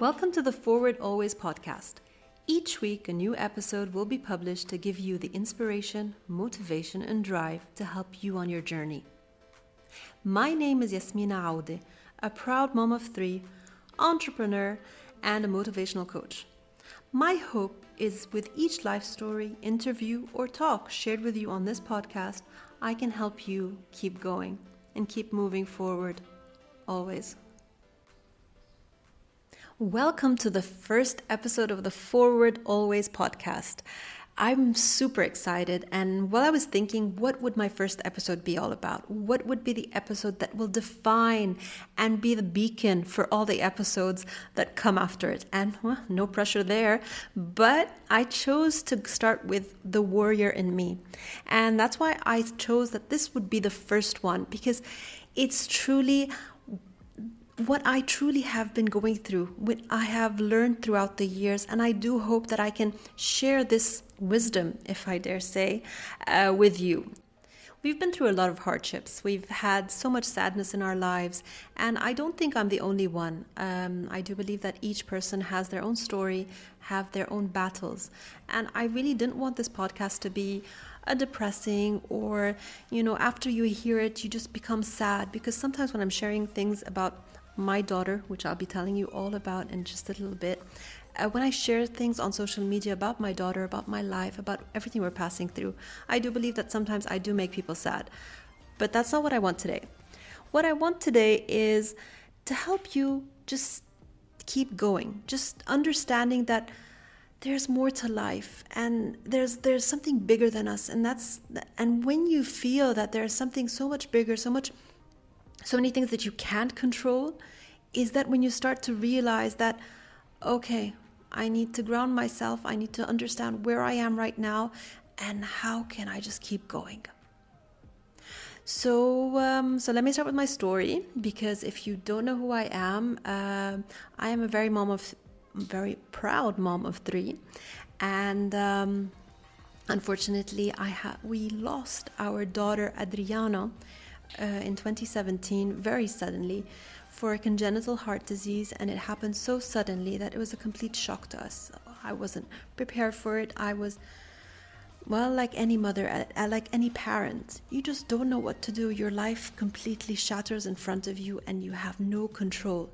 Welcome to the Forward Always podcast. Each week, a new episode will be published to give you the inspiration, motivation, and drive to help you on your journey. My name is Yasmina Aude, a proud mom of three, entrepreneur, and a motivational coach. My hope is with each life story, interview, or talk shared with you on this podcast, I can help you keep going and keep moving forward always. Welcome to the first episode of the Forward Always podcast. I'm super excited, and while I was thinking, what would my first episode be all about? What would be the episode that will define and be the beacon for all the episodes that come after it? And well, no pressure there, but I chose to start with the warrior in me. And that's why I chose that this would be the first one because it's truly what I truly have been going through, what I have learned throughout the years, and I do hope that I can share this wisdom, if I dare say, uh, with you. We've been through a lot of hardships. We've had so much sadness in our lives, and I don't think I'm the only one. Um, I do believe that each person has their own story, have their own battles, and I really didn't want this podcast to be a depressing or you know after you hear it you just become sad because sometimes when i'm sharing things about my daughter, which I'll be telling you all about in just a little bit. Uh, when I share things on social media about my daughter, about my life, about everything we're passing through, I do believe that sometimes I do make people sad. But that's not what I want today. What I want today is to help you just keep going, just understanding that there's more to life and there's there's something bigger than us and that's and when you feel that there's something so much bigger so much so many things that you can't control is that when you start to realize that, okay, I need to ground myself, I need to understand where I am right now, and how can I just keep going. So, um, so let me start with my story because if you don't know who I am, uh, I am a very mom of, very proud mom of three, and um, unfortunately, I ha- we lost our daughter Adriana uh, in 2017 very suddenly for a congenital heart disease, and it happened so suddenly that it was a complete shock to us. I wasn't prepared for it. I was, well, like any mother, uh, uh, like any parent, you just don't know what to do. Your life completely shatters in front of you, and you have no control.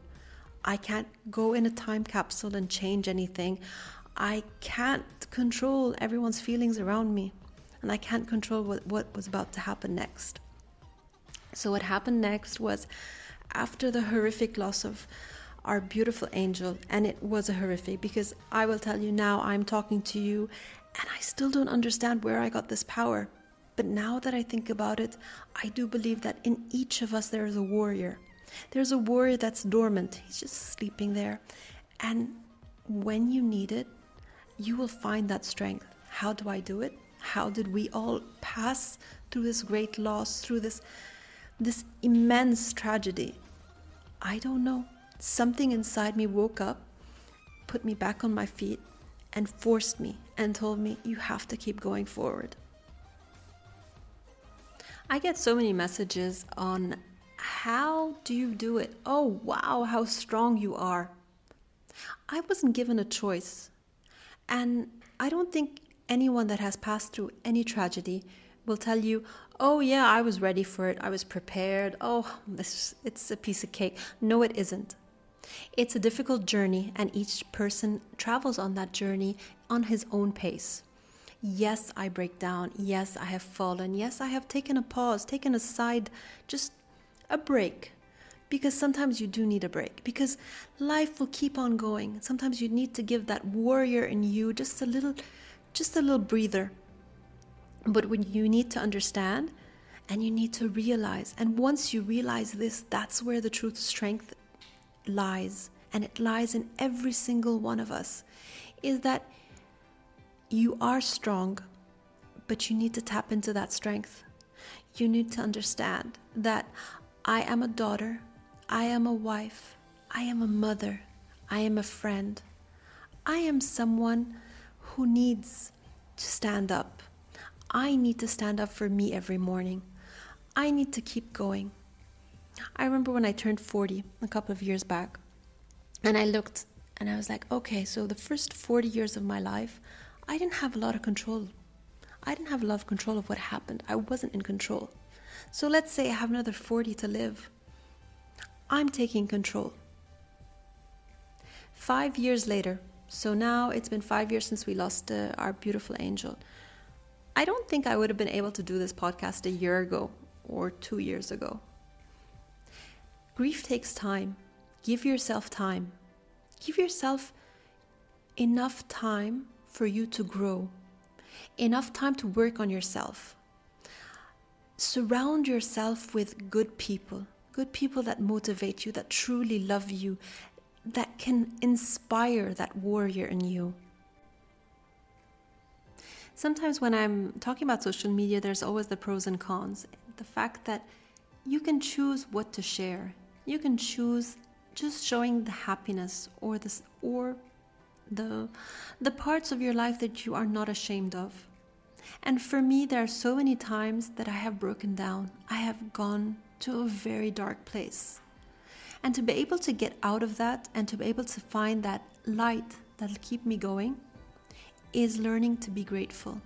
I can't go in a time capsule and change anything. I can't control everyone's feelings around me, and I can't control what, what was about to happen next. So, what happened next was after the horrific loss of our beautiful angel, and it was a horrific because I will tell you now, I'm talking to you, and I still don't understand where I got this power. But now that I think about it, I do believe that in each of us there is a warrior. There's a warrior that's dormant, he's just sleeping there. And when you need it, you will find that strength. How do I do it? How did we all pass through this great loss, through this this immense tragedy. I don't know. Something inside me woke up, put me back on my feet, and forced me and told me, you have to keep going forward. I get so many messages on how do you do it? Oh, wow, how strong you are. I wasn't given a choice. And I don't think anyone that has passed through any tragedy will tell you, "Oh yeah, I was ready for it. I was prepared. Oh, this it's a piece of cake." No, it isn't. It's a difficult journey and each person travels on that journey on his own pace. Yes, I break down. Yes, I have fallen. Yes, I have taken a pause, taken a side, just a break. Because sometimes you do need a break. Because life will keep on going. Sometimes you need to give that warrior in you just a little just a little breather but when you need to understand and you need to realize, and once you realize this, that's where the truth strength lies, and it lies in every single one of us, is that you are strong, but you need to tap into that strength. You need to understand that I am a daughter, I am a wife, I am a mother, I am a friend, I am someone who needs to stand up I need to stand up for me every morning. I need to keep going. I remember when I turned 40 a couple of years back, and I looked And I was like, okay, so the first 40 years of my life, I didn't have a lot of control. I didn't have a lot of control of what happened. I wasn't in control. So let's say I have another 40 to live. I'm taking control. Five years later, so now it's been five years since we lost uh, our beautiful angel. I don't think I would have been able to do this podcast a year ago or two years ago. Grief takes time. Give yourself time. Give yourself enough time for you to grow, enough time to work on yourself. Surround yourself with good people, good people that motivate you, that truly love you, that can inspire that warrior in you. Sometimes when I'm talking about social media, there's always the pros and cons. The fact that you can choose what to share. You can choose just showing the happiness or this or the the parts of your life that you are not ashamed of. And for me there are so many times that I have broken down. I have gone to a very dark place. And to be able to get out of that and to be able to find that light that'll keep me going is learning to be grateful.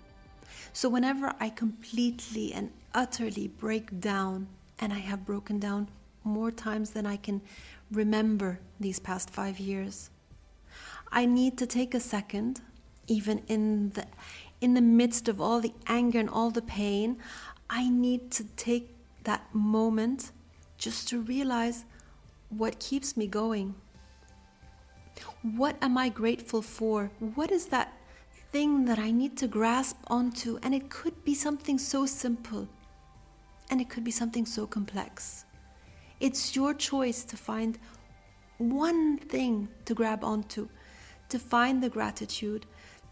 So, whenever I completely and utterly break down, and I have broken down more times than I can remember these past five years, I need to take a second, even in the in the midst of all the anger and all the pain, I need to take that moment just to realize what keeps me going. What am I grateful for? What is that thing that I need to grasp onto? And it could be something so simple, and it could be something so complex. It's your choice to find one thing to grab onto, to find the gratitude,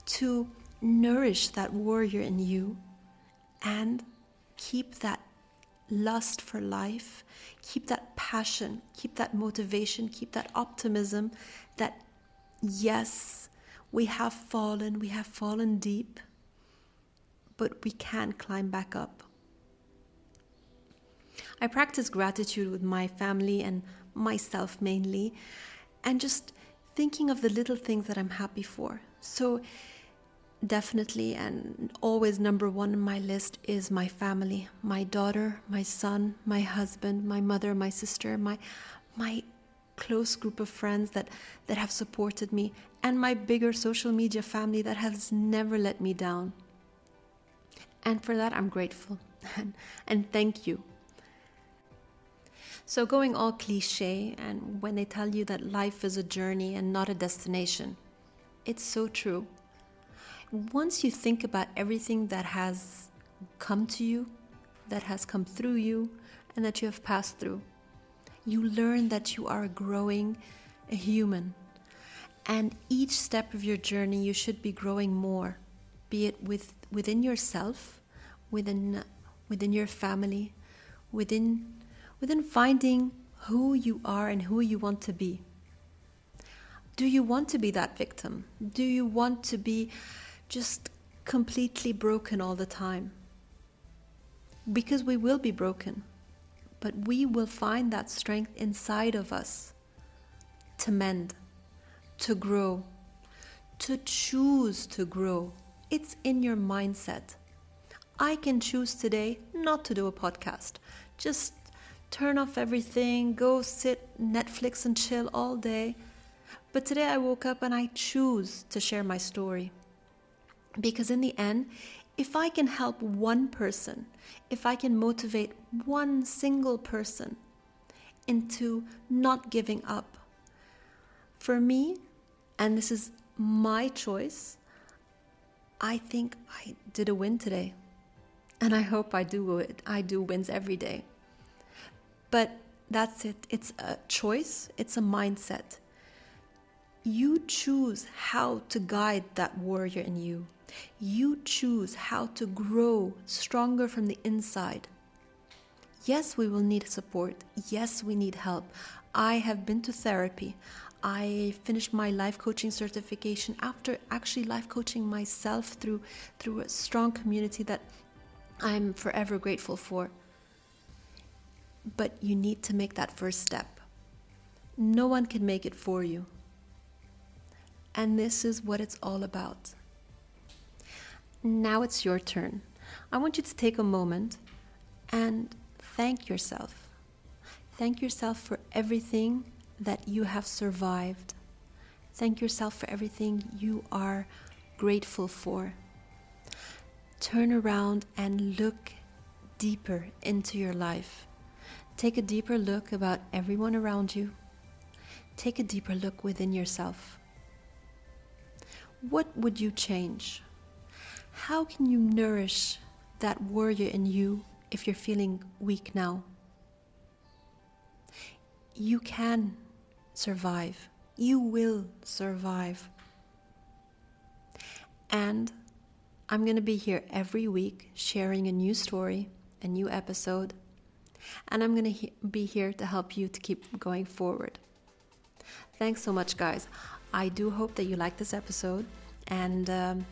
to nourish that warrior in you, and keep that lust for life, keep that passion, keep that motivation, keep that optimism that, yes, we have fallen, we have fallen deep, but we can climb back up. I practice gratitude with my family and myself mainly, and just thinking of the little things that I'm happy for. So, definitely and always number one on my list is my family. My daughter my son my husband my mother my sister my my close group of friends that that have supported me and my bigger social media family that has never let me down. And for that i'm grateful. And, and thank you. So going all cliche and when they tell you that life is a journey and not a destination it's so true once you think about everything that has come to you, that has come through you, and that you have passed through, you learn that you are a growing a human. And each step of your journey, you should be growing more, be it with, within yourself, within, within your family, within, within finding who you are and who you want to be. Do you want to be that victim? Do you want to be just completely broken all the time. Because we will be broken, but we will find that strength inside of us to mend, to grow, to choose to grow. It's in your mindset. I can choose today not to do a podcast. Just turn off everything, go sit Netflix and chill all day. But today I woke up and I choose to share my story. Because in the end, if I can help one person, if I can motivate one single person into not giving up, for me, and this is my choice, I think I did a win today. And I hope I do it. I do wins every day. But that's it. It's a choice, it's a mindset. You choose how to guide that warrior in you. You choose how to grow stronger from the inside. Yes, we will need support. Yes, we need help. I have been to therapy. I finished my life coaching certification after actually life coaching myself through through a strong community that I'm forever grateful for. But you need to make that first step. No one can make it for you. And this is what it's all about. Now it's your turn. I want you to take a moment and thank yourself. Thank yourself for everything that you have survived. Thank yourself for everything you are grateful for. Turn around and look deeper into your life. Take a deeper look about everyone around you. Take a deeper look within yourself. What would you change? How can you nourish that warrior in you if you're feeling weak now? You can survive. You will survive. And I'm going to be here every week sharing a new story, a new episode, and I'm going to he- be here to help you to keep going forward. Thanks so much, guys. I do hope that you like this episode, and um,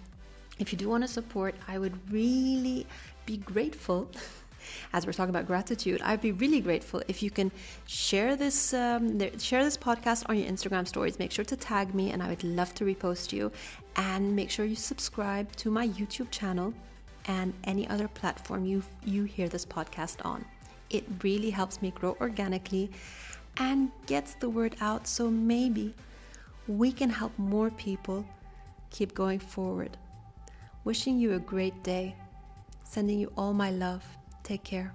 if you do want to support, I would really be grateful. As we're talking about gratitude, I'd be really grateful if you can share this um, share this podcast on your Instagram stories. Make sure to tag me, and I would love to repost you. And make sure you subscribe to my YouTube channel and any other platform you you hear this podcast on. It really helps me grow organically and gets the word out. So maybe we can help more people keep going forward. Wishing you a great day. Sending you all my love. Take care.